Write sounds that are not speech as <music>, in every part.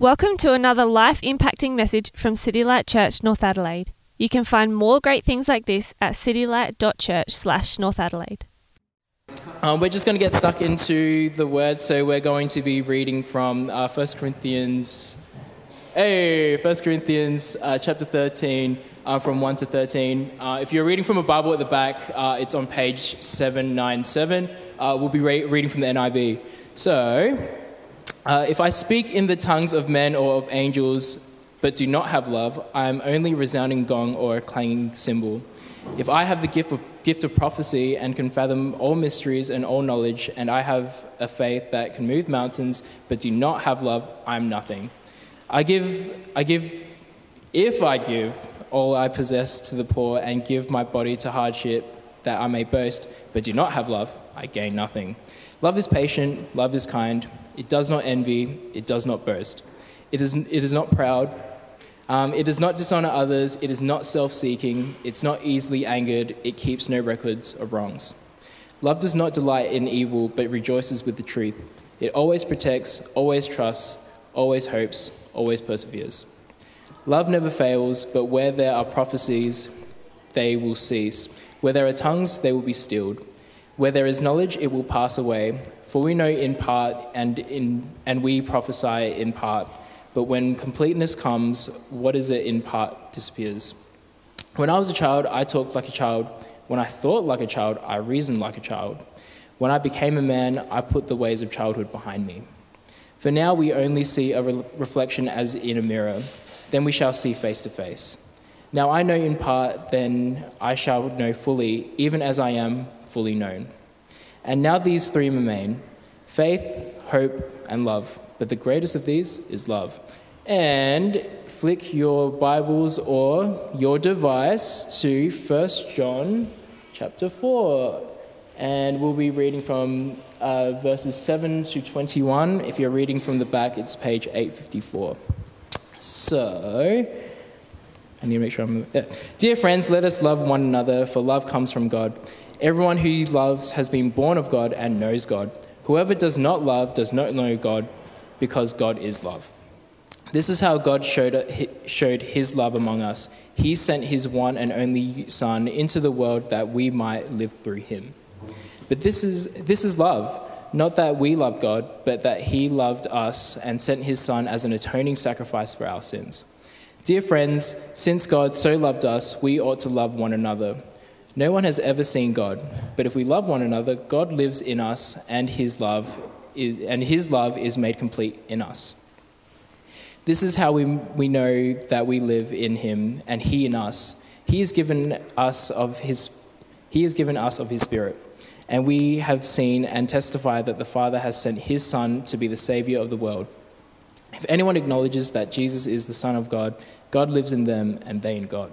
Welcome to another life impacting message from City Light Church, North Adelaide. You can find more great things like this at citylight.church slash North Adelaide. Um, we're just going to get stuck into the word, so we're going to be reading from uh, 1 Corinthians, hey, 1 Corinthians uh, chapter 13, uh, from 1 to 13. Uh, if you're reading from a Bible at the back, uh, it's on page 797. Uh, we'll be re- reading from the NIV. So, uh, if I speak in the tongues of men or of angels, but do not have love, I am only a resounding gong or a clanging cymbal. If I have the gift of, gift of prophecy and can fathom all mysteries and all knowledge, and I have a faith that can move mountains, but do not have love, I am nothing. I give, I give, if I give all I possess to the poor and give my body to hardship that I may boast, but do not have love, I gain nothing. Love is patient, love is kind. It does not envy, it does not boast. It is, it is not proud. Um, it does not dishonor others. It is not self seeking. It's not easily angered. It keeps no records of wrongs. Love does not delight in evil, but rejoices with the truth. It always protects, always trusts, always hopes, always perseveres. Love never fails, but where there are prophecies, they will cease. Where there are tongues, they will be stilled. Where there is knowledge, it will pass away. For we know in part, and, in, and we prophesy in part. But when completeness comes, what is it in part disappears. When I was a child, I talked like a child. When I thought like a child, I reasoned like a child. When I became a man, I put the ways of childhood behind me. For now we only see a re- reflection as in a mirror. Then we shall see face to face. Now I know in part, then I shall know fully, even as I am fully known. And now these three remain faith, hope, and love. But the greatest of these is love. And flick your Bibles or your device to 1 John chapter 4. And we'll be reading from uh, verses 7 to 21. If you're reading from the back, it's page 854. So, I need to make sure I'm. Yeah. Dear friends, let us love one another, for love comes from God. Everyone who loves has been born of God and knows God. Whoever does not love does not know God, because God is love. This is how God showed, showed his love among us. He sent his one and only Son into the world that we might live through him. But this is, this is love. Not that we love God, but that he loved us and sent his Son as an atoning sacrifice for our sins. Dear friends, since God so loved us, we ought to love one another. No one has ever seen God, but if we love one another, God lives in us, and his love is, and his love is made complete in us. This is how we, we know that we live in him and he in us. He has given us of his he has given us of his spirit. And we have seen and testify that the Father has sent his Son to be the Savior of the world. If anyone acknowledges that Jesus is the Son of God, God lives in them and they in God.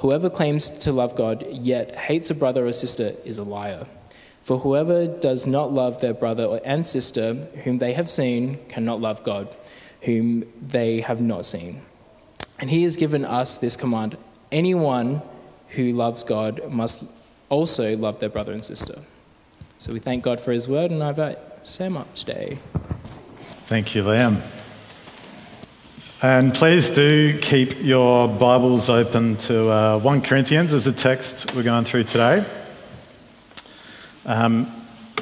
Whoever claims to love God yet hates a brother or sister is a liar. For whoever does not love their brother and sister whom they have seen cannot love God, whom they have not seen. And he has given us this command anyone who loves God must also love their brother and sister. So we thank God for his word, and I invite Sam up today. Thank you, Liam. And please do keep your Bibles open to uh, 1 Corinthians as a text we're going through today. Um,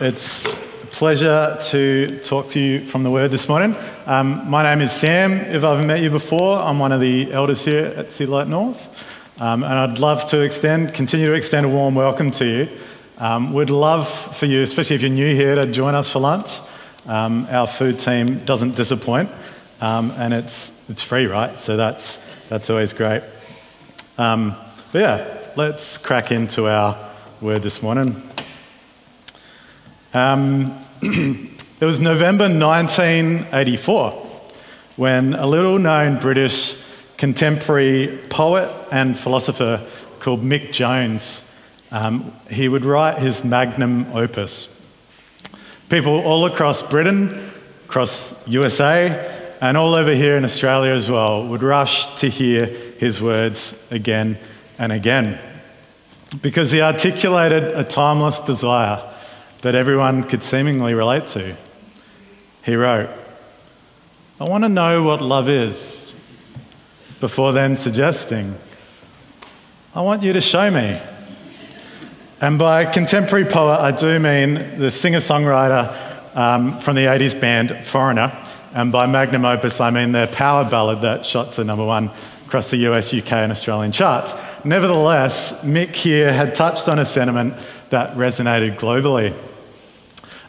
it's a pleasure to talk to you from the Word this morning. Um, my name is Sam. If I haven't met you before, I'm one of the elders here at Sea Light North. Um, and I'd love to extend, continue to extend a warm welcome to you. Um, we'd love for you, especially if you're new here, to join us for lunch. Um, our food team doesn't disappoint, um, and it's, it's free, right? So that's, that's always great. Um, but yeah, let's crack into our word this morning. Um, <clears throat> it was November 1984 when a little known British contemporary poet and philosopher called Mick Jones um, he would write his magnum opus. People all across Britain, across USA, and all over here in Australia as well would rush to hear his words again and again because he articulated a timeless desire that everyone could seemingly relate to. He wrote, I want to know what love is, before then suggesting, I want you to show me. And by contemporary poet, I do mean the singer songwriter um, from the 80s band Foreigner. And by magnum opus, I mean their power ballad that shot to number one across the US, UK, and Australian charts. Nevertheless, Mick here had touched on a sentiment that resonated globally.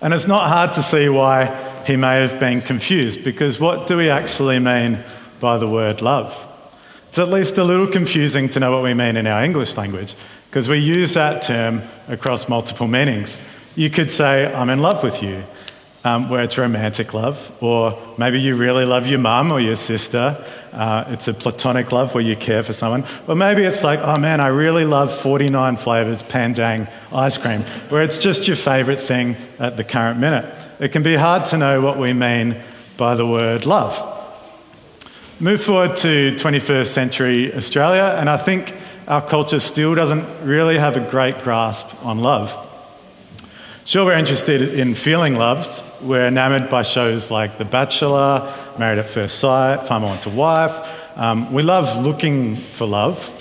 And it's not hard to see why he may have been confused, because what do we actually mean by the word love? It's at least a little confusing to know what we mean in our English language because we use that term across multiple meanings. You could say, I'm in love with you, um, where it's romantic love, or maybe you really love your mum or your sister. Uh, it's a platonic love where you care for someone. Or maybe it's like, oh man, I really love 49 flavours Pandang ice cream, where it's just your favourite thing at the current minute. It can be hard to know what we mean by the word love. Move forward to 21st century Australia, and I think our culture still doesn't really have a great grasp on love. Sure, we're interested in feeling loved. We're enamoured by shows like The Bachelor, Married at First Sight, Farmer Wants a Wife. Um, we love looking for love,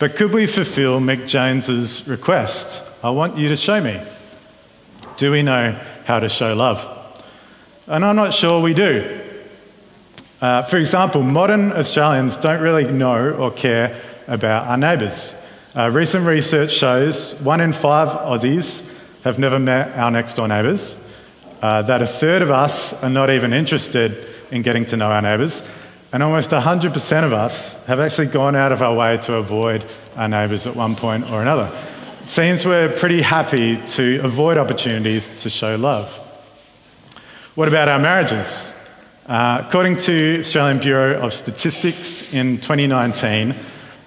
but could we fulfil Mick Jones's request? I want you to show me. Do we know how to show love? And I'm not sure we do. Uh, for example, modern Australians don't really know or care about our neighbours. Uh, recent research shows one in five Aussies have never met our next door neighbours, uh, that a third of us are not even interested in getting to know our neighbours, and almost 100% of us have actually gone out of our way to avoid our neighbours at one point or another. It seems we're pretty happy to avoid opportunities to show love. What about our marriages? Uh, according to Australian Bureau of Statistics in 2019,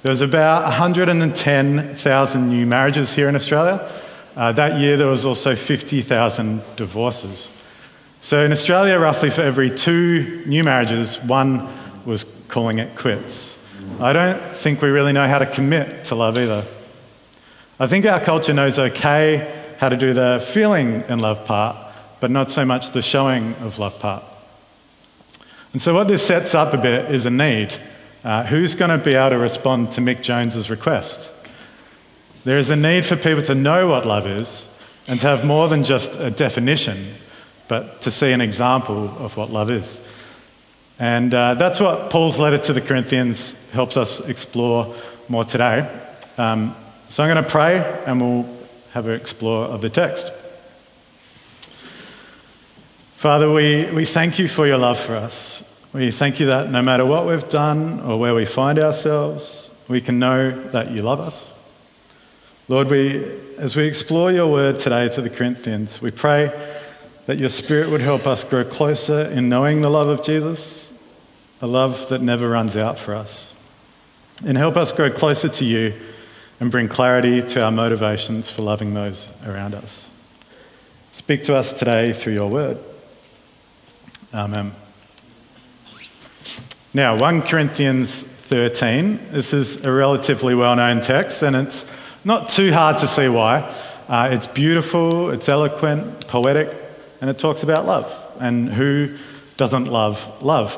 there was about 110,000 new marriages here in Australia. Uh, that year, there was also 50,000 divorces. So in Australia, roughly for every two new marriages, one was calling it quits. I don't think we really know how to commit to love either. I think our culture knows okay how to do the feeling in love part, but not so much the showing of love part. And so, what this sets up a bit is a need. Uh, who's going to be able to respond to Mick Jones's request? There is a need for people to know what love is and to have more than just a definition, but to see an example of what love is. And uh, that's what Paul's letter to the Corinthians helps us explore more today. Um, so I'm going to pray and we'll have an explore of the text. Father, we, we thank you for your love for us. We thank you that no matter what we've done or where we find ourselves, we can know that you love us. Lord, we, as we explore your word today to the Corinthians, we pray that your spirit would help us grow closer in knowing the love of Jesus, a love that never runs out for us. And help us grow closer to you and bring clarity to our motivations for loving those around us. Speak to us today through your word. Amen. Now, 1 Corinthians 13, this is a relatively well known text, and it's not too hard to see why. Uh, it's beautiful, it's eloquent, poetic, and it talks about love. And who doesn't love love?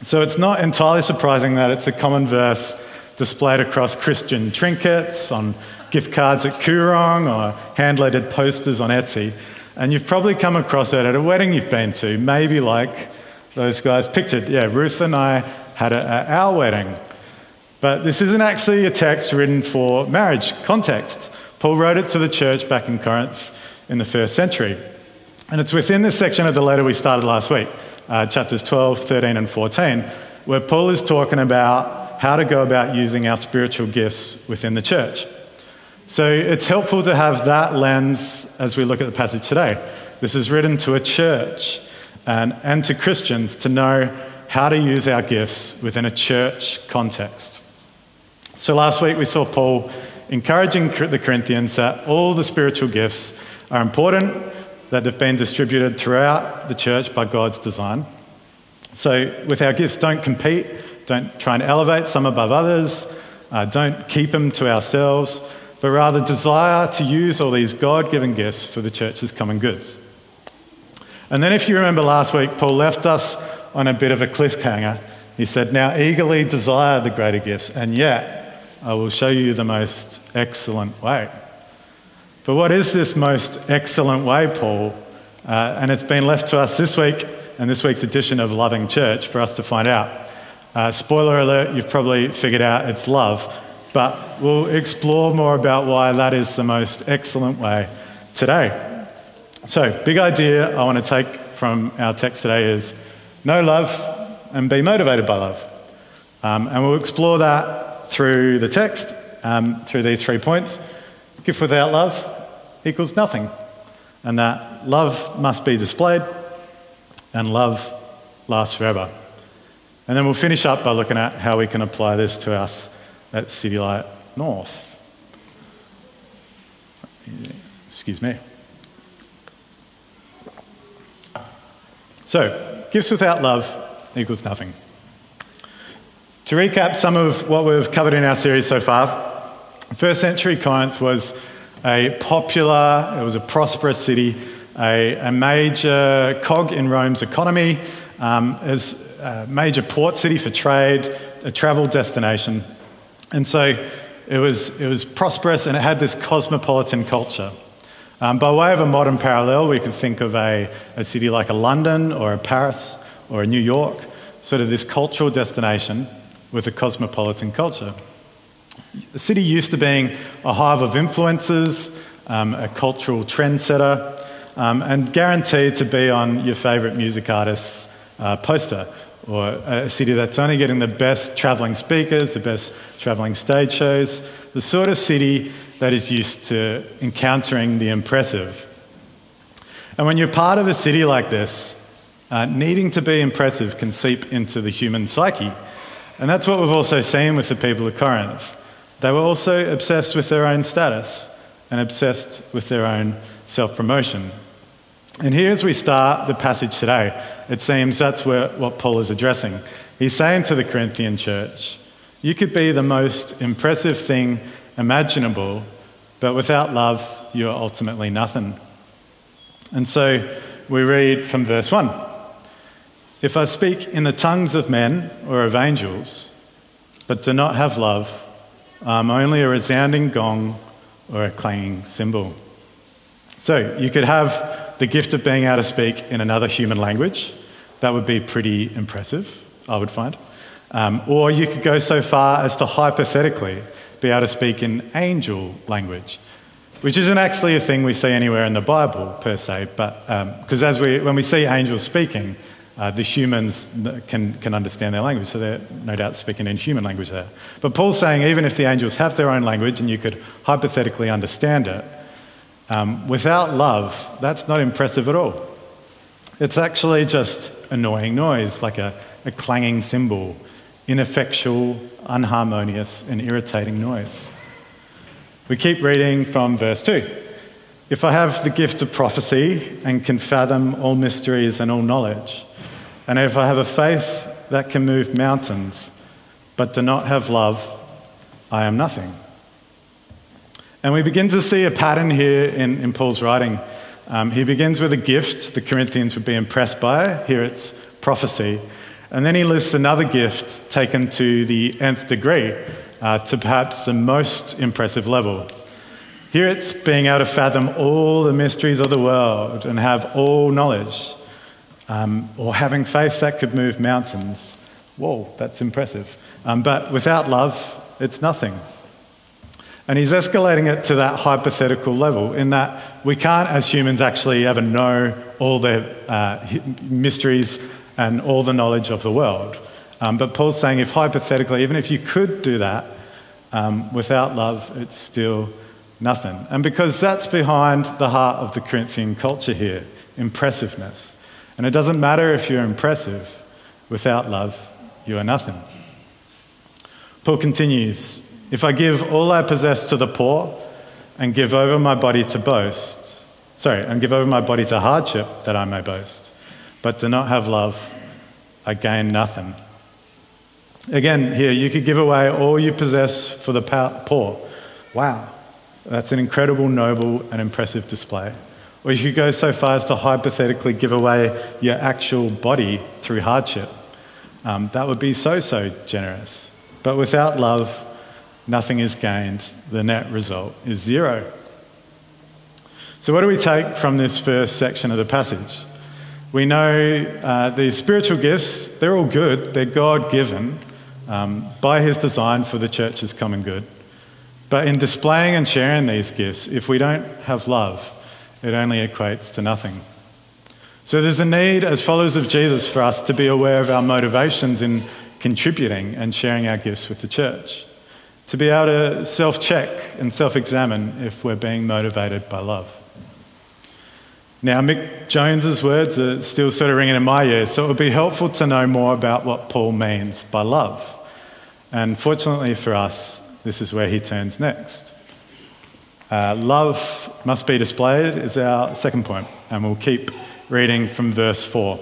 So it's not entirely surprising that it's a common verse displayed across Christian trinkets, on gift cards at Koorong, or hand lettered posters on Etsy. And you've probably come across it at a wedding you've been to, maybe like those guys pictured. Yeah, Ruth and I had it at our wedding. But this isn't actually a text written for marriage context. Paul wrote it to the church back in Corinth in the first century. And it's within this section of the letter we started last week, uh, chapters 12, 13, and 14, where Paul is talking about how to go about using our spiritual gifts within the church. So it's helpful to have that lens as we look at the passage today. This is written to a church and, and to Christians to know how to use our gifts within a church context. So last week we saw Paul encouraging the Corinthians that all the spiritual gifts are important, that they've been distributed throughout the church by God's design. So, with our gifts, don't compete, don't try and elevate some above others, uh, don't keep them to ourselves, but rather desire to use all these God given gifts for the church's common goods. And then, if you remember last week, Paul left us on a bit of a cliffhanger. He said, Now eagerly desire the greater gifts, and yet I will show you the most excellent way. But what is this most excellent way, Paul? Uh, and it's been left to us this week and this week's edition of Loving Church for us to find out. Uh, spoiler alert, you've probably figured out it's love, but we'll explore more about why that is the most excellent way today. So, big idea I want to take from our text today is know love and be motivated by love. Um, and we'll explore that through the text, um, through these three points. Gift without love equals nothing. And that love must be displayed and love lasts forever. And then we'll finish up by looking at how we can apply this to us at City Light North. Excuse me. So, gifts without love equals nothing. To recap some of what we've covered in our series so far, first century Corinth was a popular, it was a prosperous city, a, a major cog in Rome's economy, um, as a major port city for trade, a travel destination. And so it was, it was prosperous and it had this cosmopolitan culture. Um, by way of a modern parallel, we could think of a, a city like a London or a Paris or a New York, sort of this cultural destination with a cosmopolitan culture. The city used to being a hive of influences, um, a cultural trendsetter, um, and guaranteed to be on your favourite music artist's uh, poster, or a city that's only getting the best travelling speakers, the best travelling stage shows, the sort of city that is used to encountering the impressive. And when you're part of a city like this, uh, needing to be impressive can seep into the human psyche. And that's what we've also seen with the people of Corinth. They were also obsessed with their own status and obsessed with their own self promotion. And here, as we start the passage today, it seems that's where, what Paul is addressing. He's saying to the Corinthian church, You could be the most impressive thing imaginable, but without love, you're ultimately nothing. And so we read from verse 1 If I speak in the tongues of men or of angels, but do not have love, I'm only a resounding gong or a clanging cymbal. So you could have the gift of being able to speak in another human language. That would be pretty impressive, I would find. Um, or you could go so far as to hypothetically be able to speak in angel language, which isn't actually a thing we see anywhere in the Bible per se, but because um, as we, when we see angels speaking, uh, the humans can, can understand their language, so they're no doubt speaking in human language there. But Paul's saying even if the angels have their own language and you could hypothetically understand it, um, without love, that's not impressive at all. It's actually just annoying noise, like a, a clanging cymbal, ineffectual, unharmonious, and irritating noise. We keep reading from verse 2. If I have the gift of prophecy and can fathom all mysteries and all knowledge, and if I have a faith that can move mountains, but do not have love, I am nothing. And we begin to see a pattern here in, in Paul's writing. Um, he begins with a gift the Corinthians would be impressed by. Here it's prophecy. And then he lists another gift taken to the nth degree, uh, to perhaps the most impressive level. Here it's being able to fathom all the mysteries of the world and have all knowledge um, or having faith that could move mountains. Whoa, that's impressive. Um, but without love, it's nothing. And he's escalating it to that hypothetical level in that we can't, as humans, actually ever know all the uh, mysteries and all the knowledge of the world. Um, but Paul's saying if hypothetically, even if you could do that, um, without love, it's still nothing. And because that's behind the heart of the Corinthian culture here impressiveness. And it doesn't matter if you're impressive, Without love, you are nothing. Paul continues If I give all I possess to the poor and give over my body to boast, sorry, and give over my body to hardship that I may boast, but do not have love, I gain nothing. Again, here, you could give away all you possess for the poor. Wow, that's an incredible, noble, and impressive display. Or if you could go so far as to hypothetically give away your actual body through hardship. Um, that would be so, so generous. But without love, nothing is gained. The net result is zero. So, what do we take from this first section of the passage? We know uh, the spiritual gifts, they're all good, they're God given um, by His design for the church's common good. But in displaying and sharing these gifts, if we don't have love, it only equates to nothing. So there's a need as followers of Jesus for us to be aware of our motivations in contributing and sharing our gifts with the church. To be able to self check and self examine if we're being motivated by love. Now, Mick Jones's words are still sort of ringing in my ears, so it would be helpful to know more about what Paul means by love. And fortunately for us, this is where he turns next. Uh, love must be displayed is our second point, and we'll keep reading from verse 4.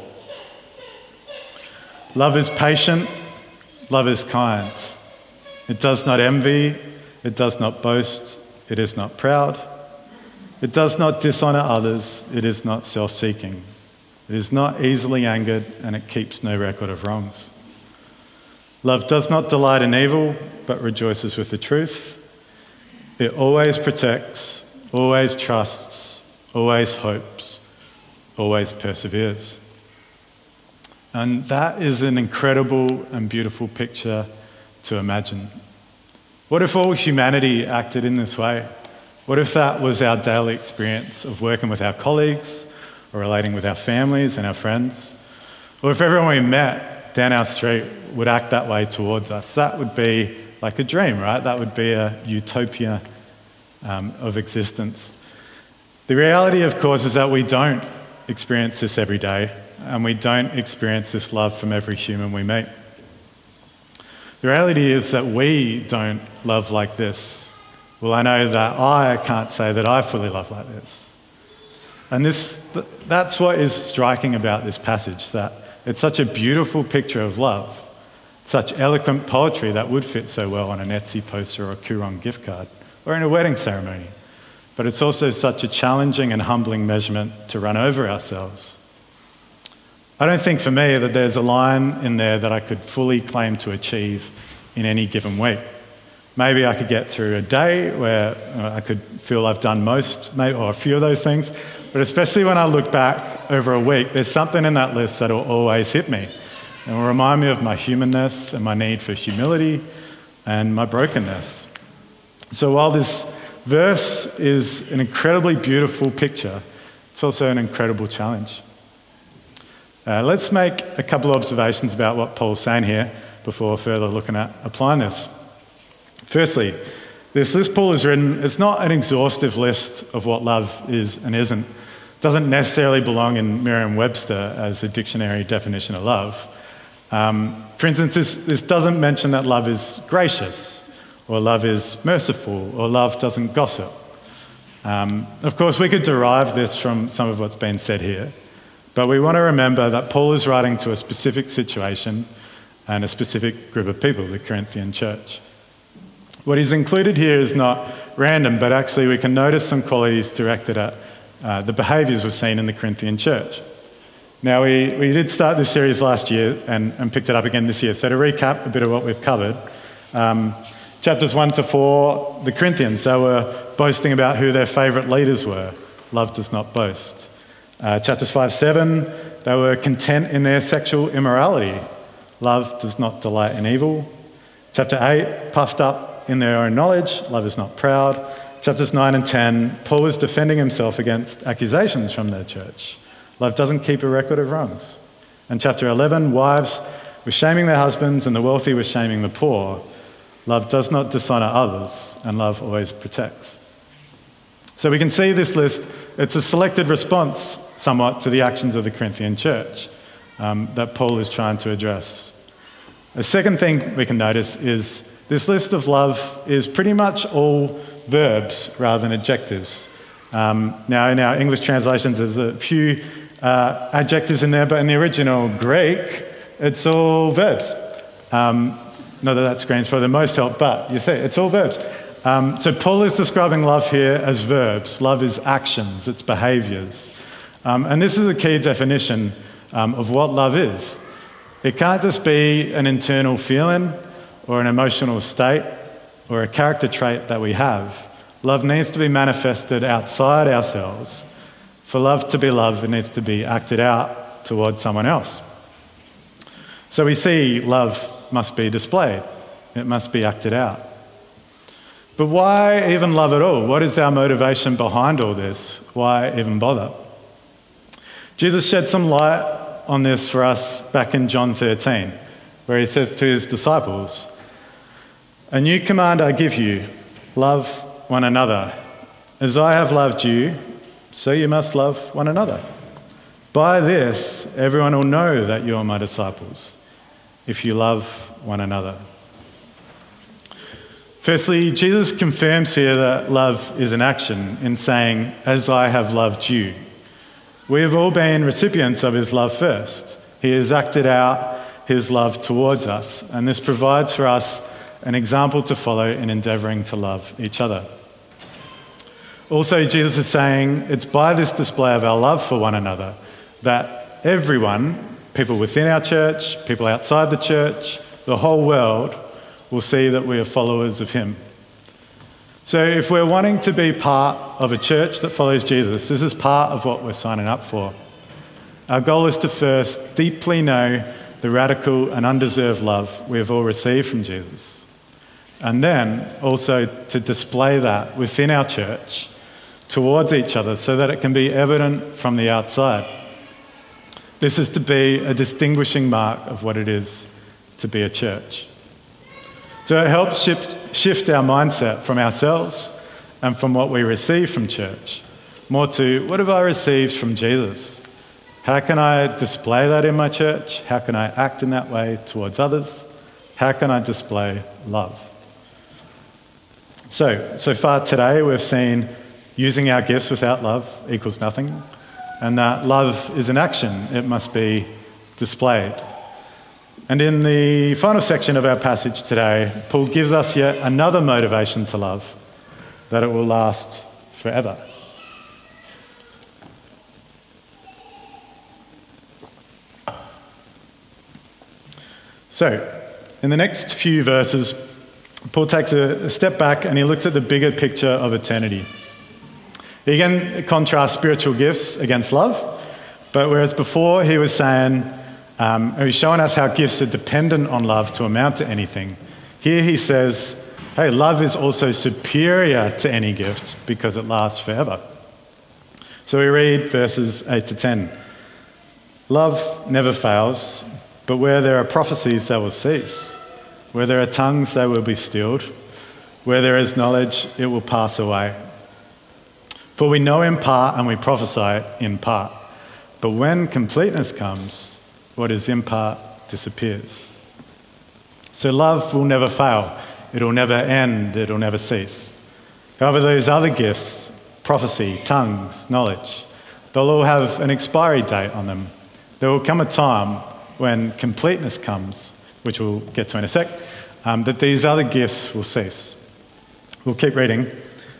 Love is patient, love is kind. It does not envy, it does not boast, it is not proud. It does not dishonor others, it is not self seeking. It is not easily angered, and it keeps no record of wrongs. Love does not delight in evil, but rejoices with the truth. It always protects, always trusts, always hopes, always perseveres. And that is an incredible and beautiful picture to imagine. What if all humanity acted in this way? What if that was our daily experience of working with our colleagues or relating with our families and our friends? Or if everyone we met down our street would act that way towards us? That would be like a dream, right? That would be a utopia um, of existence. The reality, of course, is that we don't experience this every day, and we don't experience this love from every human we meet. The reality is that we don't love like this. Well, I know that I can't say that I fully love like this. And this, that's what is striking about this passage, that it's such a beautiful picture of love, such eloquent poetry that would fit so well on an Etsy poster or a Koorong gift card or in a wedding ceremony. But it's also such a challenging and humbling measurement to run over ourselves. I don't think for me that there's a line in there that I could fully claim to achieve in any given week. Maybe I could get through a day where uh, I could feel I've done most, or a few of those things. But especially when I look back over a week, there's something in that list that will always hit me. And will remind me of my humanness and my need for humility and my brokenness. So while this verse is an incredibly beautiful picture, it's also an incredible challenge. Uh, let's make a couple of observations about what Paul's saying here before further looking at applying this. Firstly, this list Paul has written, it's not an exhaustive list of what love is and isn't. It doesn't necessarily belong in Merriam Webster as a dictionary definition of love. Um, for instance, this, this doesn't mention that love is gracious, or love is merciful, or love doesn't gossip. Um, of course, we could derive this from some of what's been said here, but we want to remember that Paul is writing to a specific situation and a specific group of people, the Corinthian church. What is included here is not random, but actually we can notice some qualities directed at uh, the behaviours we've seen in the Corinthian church. Now, we, we did start this series last year and, and picked it up again this year. So, to recap a bit of what we've covered, um, chapters 1 to 4, the Corinthians, they were boasting about who their favourite leaders were. Love does not boast. Uh, chapters 5 7, they were content in their sexual immorality. Love does not delight in evil. Chapter 8, puffed up in their own knowledge. Love is not proud. Chapters 9 and 10, Paul is defending himself against accusations from their church. Love doesn't keep a record of wrongs. And chapter 11, wives were shaming their husbands and the wealthy were shaming the poor. Love does not dishonor others, and love always protects. So we can see this list, it's a selected response somewhat to the actions of the Corinthian church. um, that Paul is trying to address. The second thing we can notice is this list of love is pretty much all verbs rather than adjectives. Um, now, in our English translations, there's a few uh, adjectives in there, but in the original Greek, it's all verbs. Um, not that that screams for the most help, but you see, it's all verbs. Um, so Paul is describing love here as verbs. Love is actions, it's behaviors. Um, and this is a key definition um, of what love is. It can't just be an internal feeling or an emotional state or a character trait that we have. Love needs to be manifested outside ourselves. For love to be love, it needs to be acted out towards someone else. So we see love must be displayed, it must be acted out. But why even love at all? What is our motivation behind all this? Why even bother? Jesus shed some light on this for us back in John 13, where he says to his disciples, A new command I give you love one another. As I have loved you, so you must love one another. By this, everyone will know that you are my disciples, if you love one another. Firstly, Jesus confirms here that love is an action in saying, As I have loved you. We have all been recipients of his love first. He has acted out his love towards us, and this provides for us an example to follow in endeavouring to love each other. Also, Jesus is saying it's by this display of our love for one another that everyone, people within our church, people outside the church, the whole world, will see that we are followers of Him. So, if we're wanting to be part of a church that follows Jesus, this is part of what we're signing up for. Our goal is to first deeply know the radical and undeserved love we have all received from Jesus. And then also to display that within our church towards each other so that it can be evident from the outside. This is to be a distinguishing mark of what it is to be a church. So it helps shift, shift our mindset from ourselves and from what we receive from church more to what have I received from Jesus? How can I display that in my church? How can I act in that way towards others? How can I display love? So, so far today, we've seen using our gifts without love equals nothing, and that love is an action, it must be displayed. And in the final section of our passage today, Paul gives us yet another motivation to love that it will last forever. So, in the next few verses, Paul takes a step back and he looks at the bigger picture of eternity. He again contrasts spiritual gifts against love, but whereas before he was saying, um, he's showing us how gifts are dependent on love to amount to anything, here he says, hey, love is also superior to any gift because it lasts forever. So we read verses 8 to 10. Love never fails, but where there are prophecies, they will cease. Where there are tongues, they will be stilled. Where there is knowledge, it will pass away. For we know in part and we prophesy in part. But when completeness comes, what is in part disappears. So love will never fail, it'll never end, it'll never cease. However, those other gifts, prophecy, tongues, knowledge, they'll all have an expiry date on them. There will come a time when completeness comes, which we'll get to in a sec, um, that these other gifts will cease. We'll keep reading.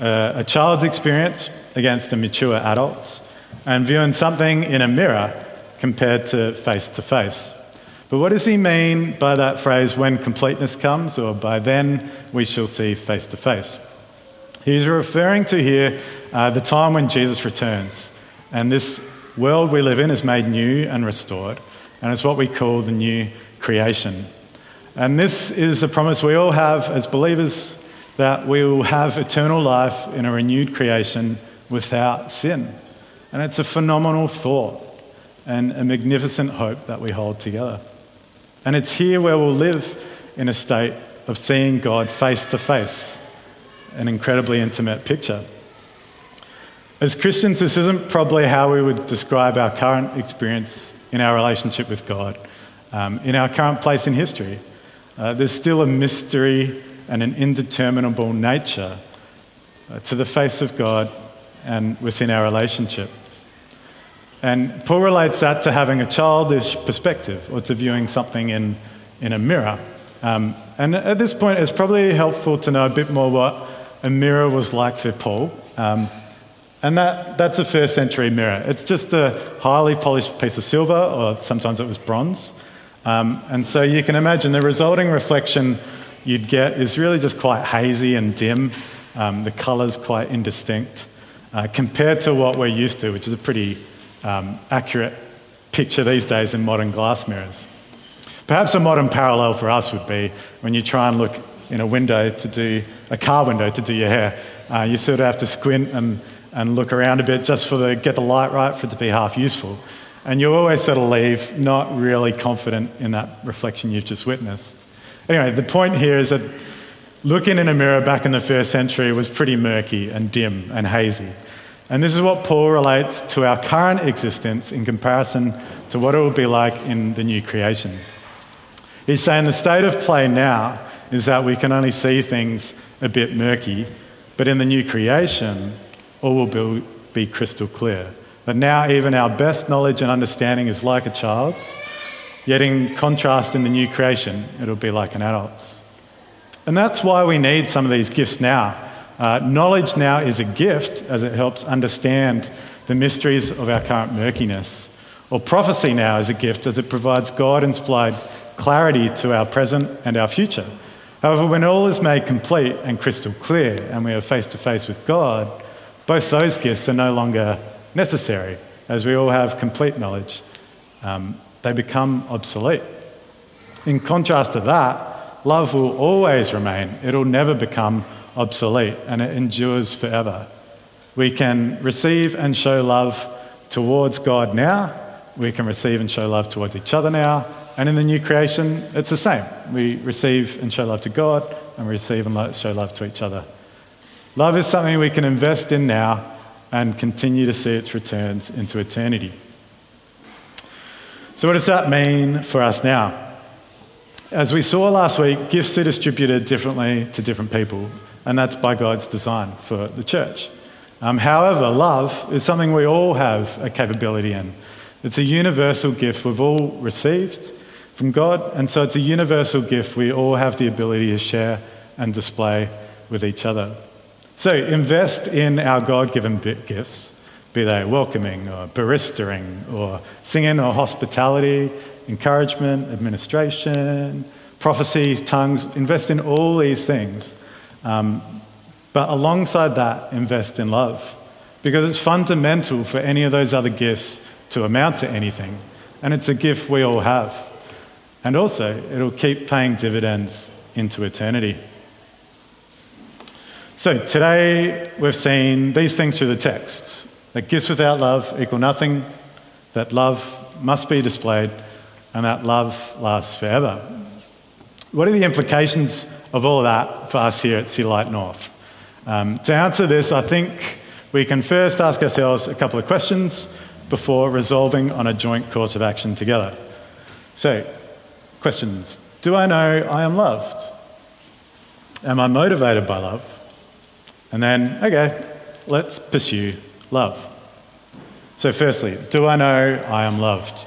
uh, a child's experience against a mature adult's, and viewing something in a mirror compared to face to face. But what does he mean by that phrase, when completeness comes, or by then we shall see face to face? He's referring to here uh, the time when Jesus returns. And this world we live in is made new and restored, and it's what we call the new creation. And this is a promise we all have as believers that we will have eternal life in a renewed creation without sin. And it's a phenomenal thought and a magnificent hope that we hold together. And it's here where we'll live in a state of seeing God face to face, an incredibly intimate picture. As Christians, this isn't probably how we would describe our current experience in our relationship with God, um, in our current place in history. Uh, there's still a mystery and an indeterminable nature uh, to the face of God and within our relationship. And Paul relates that to having a childish perspective or to viewing something in, in a mirror. Um, and at this point, it's probably helpful to know a bit more what a mirror was like for Paul. Um, and that, that's a first century mirror. It's just a highly polished piece of silver, or sometimes it was bronze. Um, and so you can imagine the resulting reflection you'd get is really just quite hazy and dim. Um, the color's quite indistinct uh, compared to what we're used to, which is a pretty um, accurate picture these days in modern glass mirrors. Perhaps a modern parallel for us would be when you try and look in a window to do a car window to do your hair. Uh, you sort of have to squint and, and look around a bit just for the get the light right for it to be half useful. And you always sort of leave not really confident in that reflection you've just witnessed. Anyway, the point here is that looking in a mirror back in the first century was pretty murky and dim and hazy. And this is what Paul relates to our current existence in comparison to what it will be like in the new creation. He's saying the state of play now is that we can only see things a bit murky, but in the new creation, all will be, crystal clear. That now even our best knowledge and understanding is like a child's, yet in contrast in the new creation, it'll be like an adult's. And that's why we need some of these gifts now uh, knowledge now is a gift as it helps understand the mysteries of our current murkiness. Or prophecy now is a gift as it provides God inspired clarity to our present and our future. However, when all is made complete and crystal clear and we are face to face with God, both those gifts are no longer necessary. As we all have complete knowledge, um, they become obsolete. In contrast to that, love will always remain, it'll never become obsolete and it endures forever. We can receive and show love towards God now, we can receive and show love towards each other now, and in the new creation, it's the same. We receive and show love to God, and we receive and show love to each other. Love is something we can invest in now and continue to see its returns into eternity. So, what does that mean for us now? As we saw last week, gifts are distributed differently to different people and that's by God's design for the church. Um, however, love is something we all have a capability in. It's a universal gift we've all received from God, and so it's a universal gift we all have the ability to share and display with each other. So invest in our God given gifts, be they welcoming or baristering or singing or hospitality, encouragement, administration, prophecy, tongues. Invest in all these things um, but alongside that, invest in love because it's fundamental for any of those other gifts to amount to anything. And it's a gift we all have. And also, it'll keep paying dividends into eternity. So, today we've seen these things through the text that gifts without love equal nothing, that love must be displayed, and that love lasts forever. What are the implications of all that for us here at Sea Light North? Um, to answer this, I think we can first ask ourselves a couple of questions before resolving on a joint course of action together. So, questions Do I know I am loved? Am I motivated by love? And then, okay, let's pursue love. So, firstly, do I know I am loved?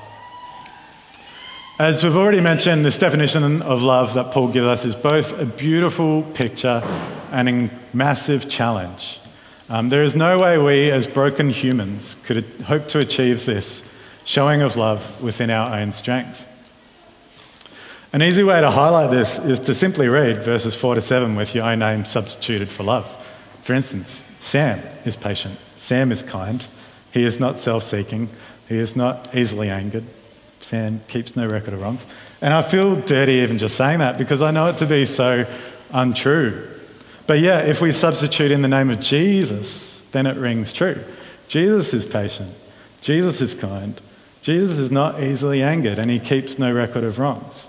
As we've already mentioned, this definition of love that Paul gives us is both a beautiful picture and a massive challenge. Um, there is no way we, as broken humans, could hope to achieve this showing of love within our own strength. An easy way to highlight this is to simply read verses 4 to 7 with your own name substituted for love. For instance, Sam is patient, Sam is kind, he is not self seeking, he is not easily angered. Sam keeps no record of wrongs. And I feel dirty even just saying that because I know it to be so untrue. But yeah, if we substitute in the name of Jesus, then it rings true. Jesus is patient, Jesus is kind, Jesus is not easily angered, and he keeps no record of wrongs.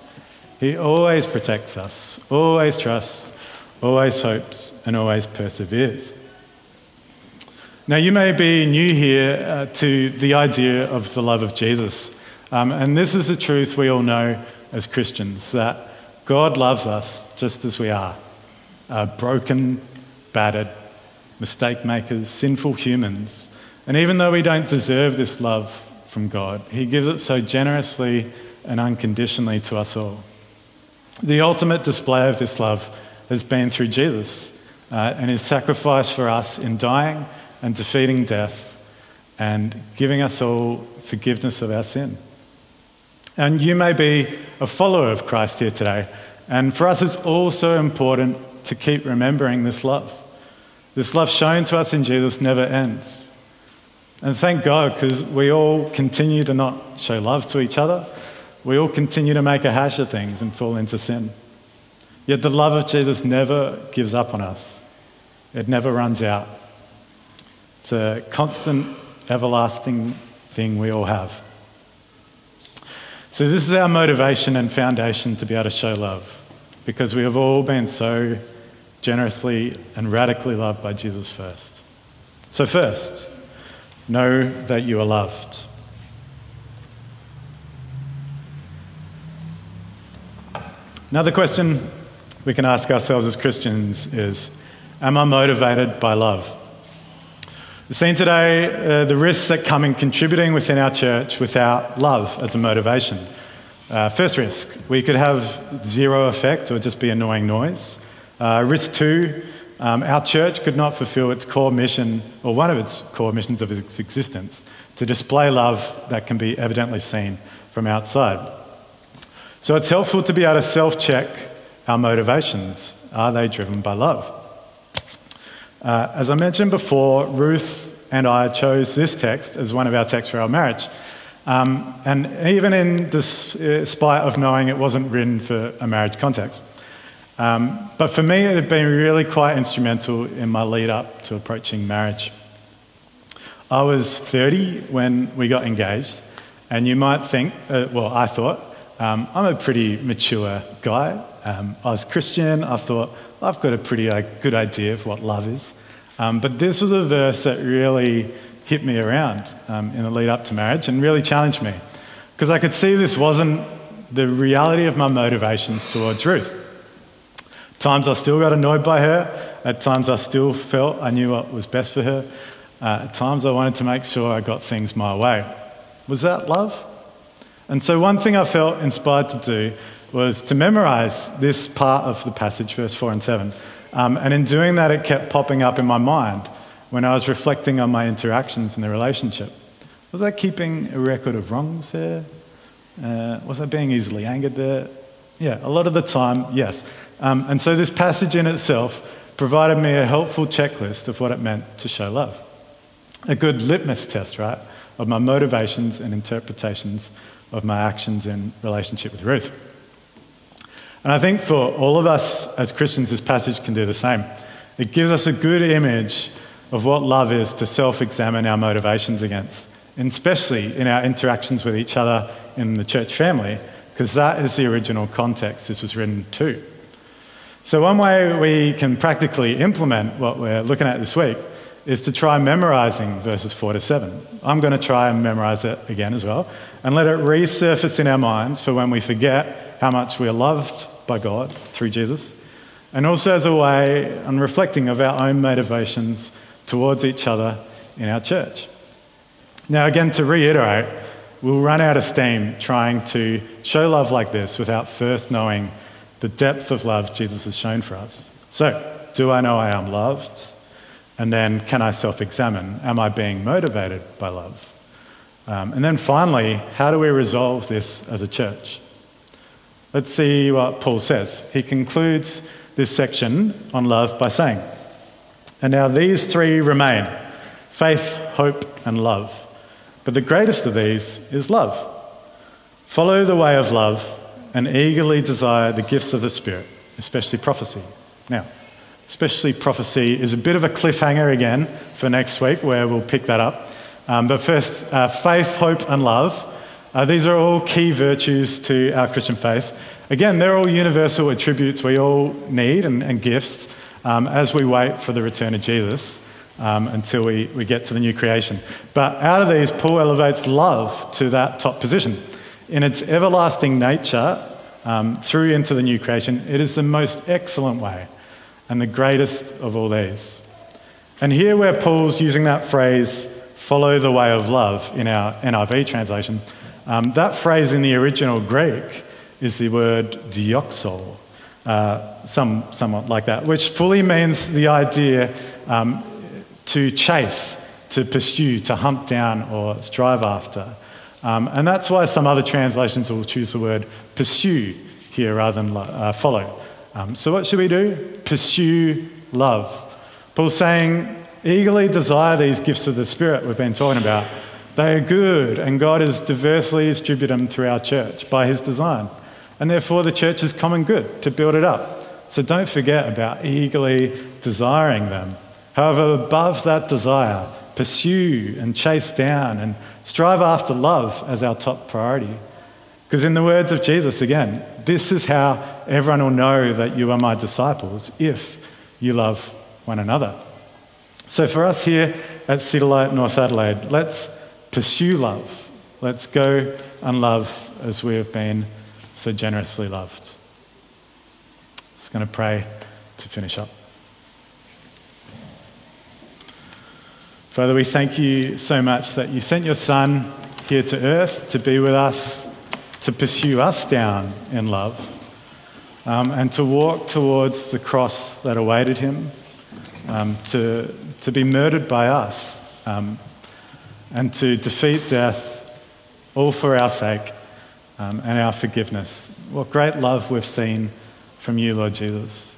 He always protects us, always trusts, always hopes, and always perseveres. Now, you may be new here uh, to the idea of the love of Jesus. Um, and this is a truth we all know as Christians that God loves us just as we are uh, broken, battered, mistake makers, sinful humans. And even though we don't deserve this love from God, He gives it so generously and unconditionally to us all. The ultimate display of this love has been through Jesus uh, and His sacrifice for us in dying and defeating death and giving us all forgiveness of our sin. And you may be a follower of Christ here today. And for us, it's also important to keep remembering this love. This love shown to us in Jesus never ends. And thank God, because we all continue to not show love to each other. We all continue to make a hash of things and fall into sin. Yet the love of Jesus never gives up on us, it never runs out. It's a constant, everlasting thing we all have. So, this is our motivation and foundation to be able to show love because we have all been so generously and radically loved by Jesus first. So, first, know that you are loved. Another question we can ask ourselves as Christians is Am I motivated by love? Seen today uh, the risks that come in contributing within our church without love as a motivation. Uh, first risk, we could have zero effect or just be annoying noise. Uh, risk two, um, our church could not fulfill its core mission, or one of its core missions of its existence, to display love that can be evidently seen from outside. So it's helpful to be able to self check our motivations. Are they driven by love? Uh, as I mentioned before, Ruth and I chose this text as one of our texts for our marriage. Um, and even in despite of knowing it wasn't written for a marriage context. Um, but for me, it had been really quite instrumental in my lead up to approaching marriage. I was 30 when we got engaged, and you might think, uh, well, I thought, um, I'm a pretty mature guy. Um, I was Christian. I thought, I've got a pretty uh, good idea of what love is. Um, but this was a verse that really hit me around um, in the lead up to marriage and really challenged me. Because I could see this wasn't the reality of my motivations towards Ruth. At times I still got annoyed by her. At times I still felt I knew what was best for her. Uh, at times I wanted to make sure I got things my way. Was that love? And so, one thing I felt inspired to do was to memorize this part of the passage, verse 4 and 7. Um, and in doing that, it kept popping up in my mind when I was reflecting on my interactions in the relationship. Was I keeping a record of wrongs there? Uh, was I being easily angered there? Yeah, a lot of the time, yes. Um, and so this passage in itself provided me a helpful checklist of what it meant to show love. A good litmus test, right, of my motivations and interpretations of my actions in relationship with Ruth. And I think for all of us as Christians, this passage can do the same. It gives us a good image of what love is to self examine our motivations against, and especially in our interactions with each other in the church family, because that is the original context this was written to. So, one way we can practically implement what we're looking at this week is to try memorizing verses 4 to 7. I'm going to try and memorize it again as well and let it resurface in our minds for when we forget how much we're loved by God through Jesus, and also as a way on reflecting of our own motivations towards each other in our church. Now, again, to reiterate, we'll run out of steam trying to show love like this without first knowing the depth of love Jesus has shown for us. So, do I know I am loved? And then, can I self examine? Am I being motivated by love? Um, and then finally, how do we resolve this as a church? Let's see what Paul says. He concludes this section on love by saying, And now these three remain faith, hope, and love. But the greatest of these is love. Follow the way of love and eagerly desire the gifts of the Spirit, especially prophecy. Now, especially prophecy is a bit of a cliffhanger again for next week, where we'll pick that up. Um, but first, uh, faith, hope, and love. Uh, these are all key virtues to our Christian faith. Again, they're all universal attributes we all need and, and gifts um, as we wait for the return of Jesus um, until we, we get to the new creation. But out of these, Paul elevates love to that top position. In its everlasting nature, um, through into the new creation, it is the most excellent way and the greatest of all these. And here, where Paul's using that phrase, follow the way of love, in our NIV translation, um, that phrase in the original Greek is the word doxo, uh, some, somewhat like that, which fully means the idea um, to chase, to pursue, to hunt down, or strive after. Um, and that's why some other translations will choose the word pursue here rather than uh, follow. Um, so, what should we do? Pursue love. Paul's saying, eagerly desire these gifts of the Spirit we've been talking about. They are good, and God has diversely distributed them through our church by His design and therefore the church is common good to build it up. So don't forget about eagerly desiring them. However, above that desire, pursue and chase down and strive after love as our top priority. Because, in the words of Jesus, again, this is how everyone will know that you are my disciples if you love one another. So, for us here at City Light North Adelaide, let's pursue love. Let's go and love as we have been so generously loved. Just going to pray to finish up. Father, we thank you so much that you sent your Son here to earth to be with us, to pursue us down in love, um, and to walk towards the cross that awaited him, um, to, to be murdered by us, um, and to defeat death all for our sake um, and our forgiveness. What great love we've seen from you, Lord Jesus.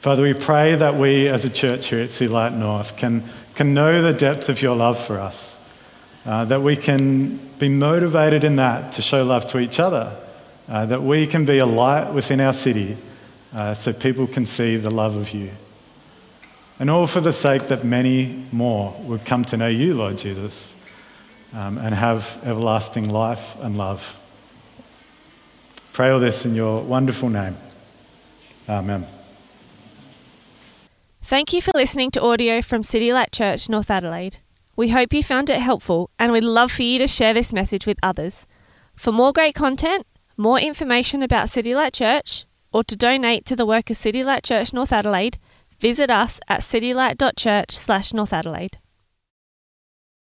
Father, we pray that we as a church here at City Light North can, can know the depth of your love for us, uh, that we can be motivated in that to show love to each other, uh, that we can be a light within our city uh, so people can see the love of you. And all for the sake that many more would come to know you, Lord Jesus um, and have everlasting life and love. Pray all this in your wonderful name. Amen. Thank you for listening to audio from City Light Church, North Adelaide. We hope you found it helpful and we'd love for you to share this message with others. For more great content, more information about City Light Church, or to donate to the work of City Light Church North Adelaide, visit us at citylight.church slash North Adelaide.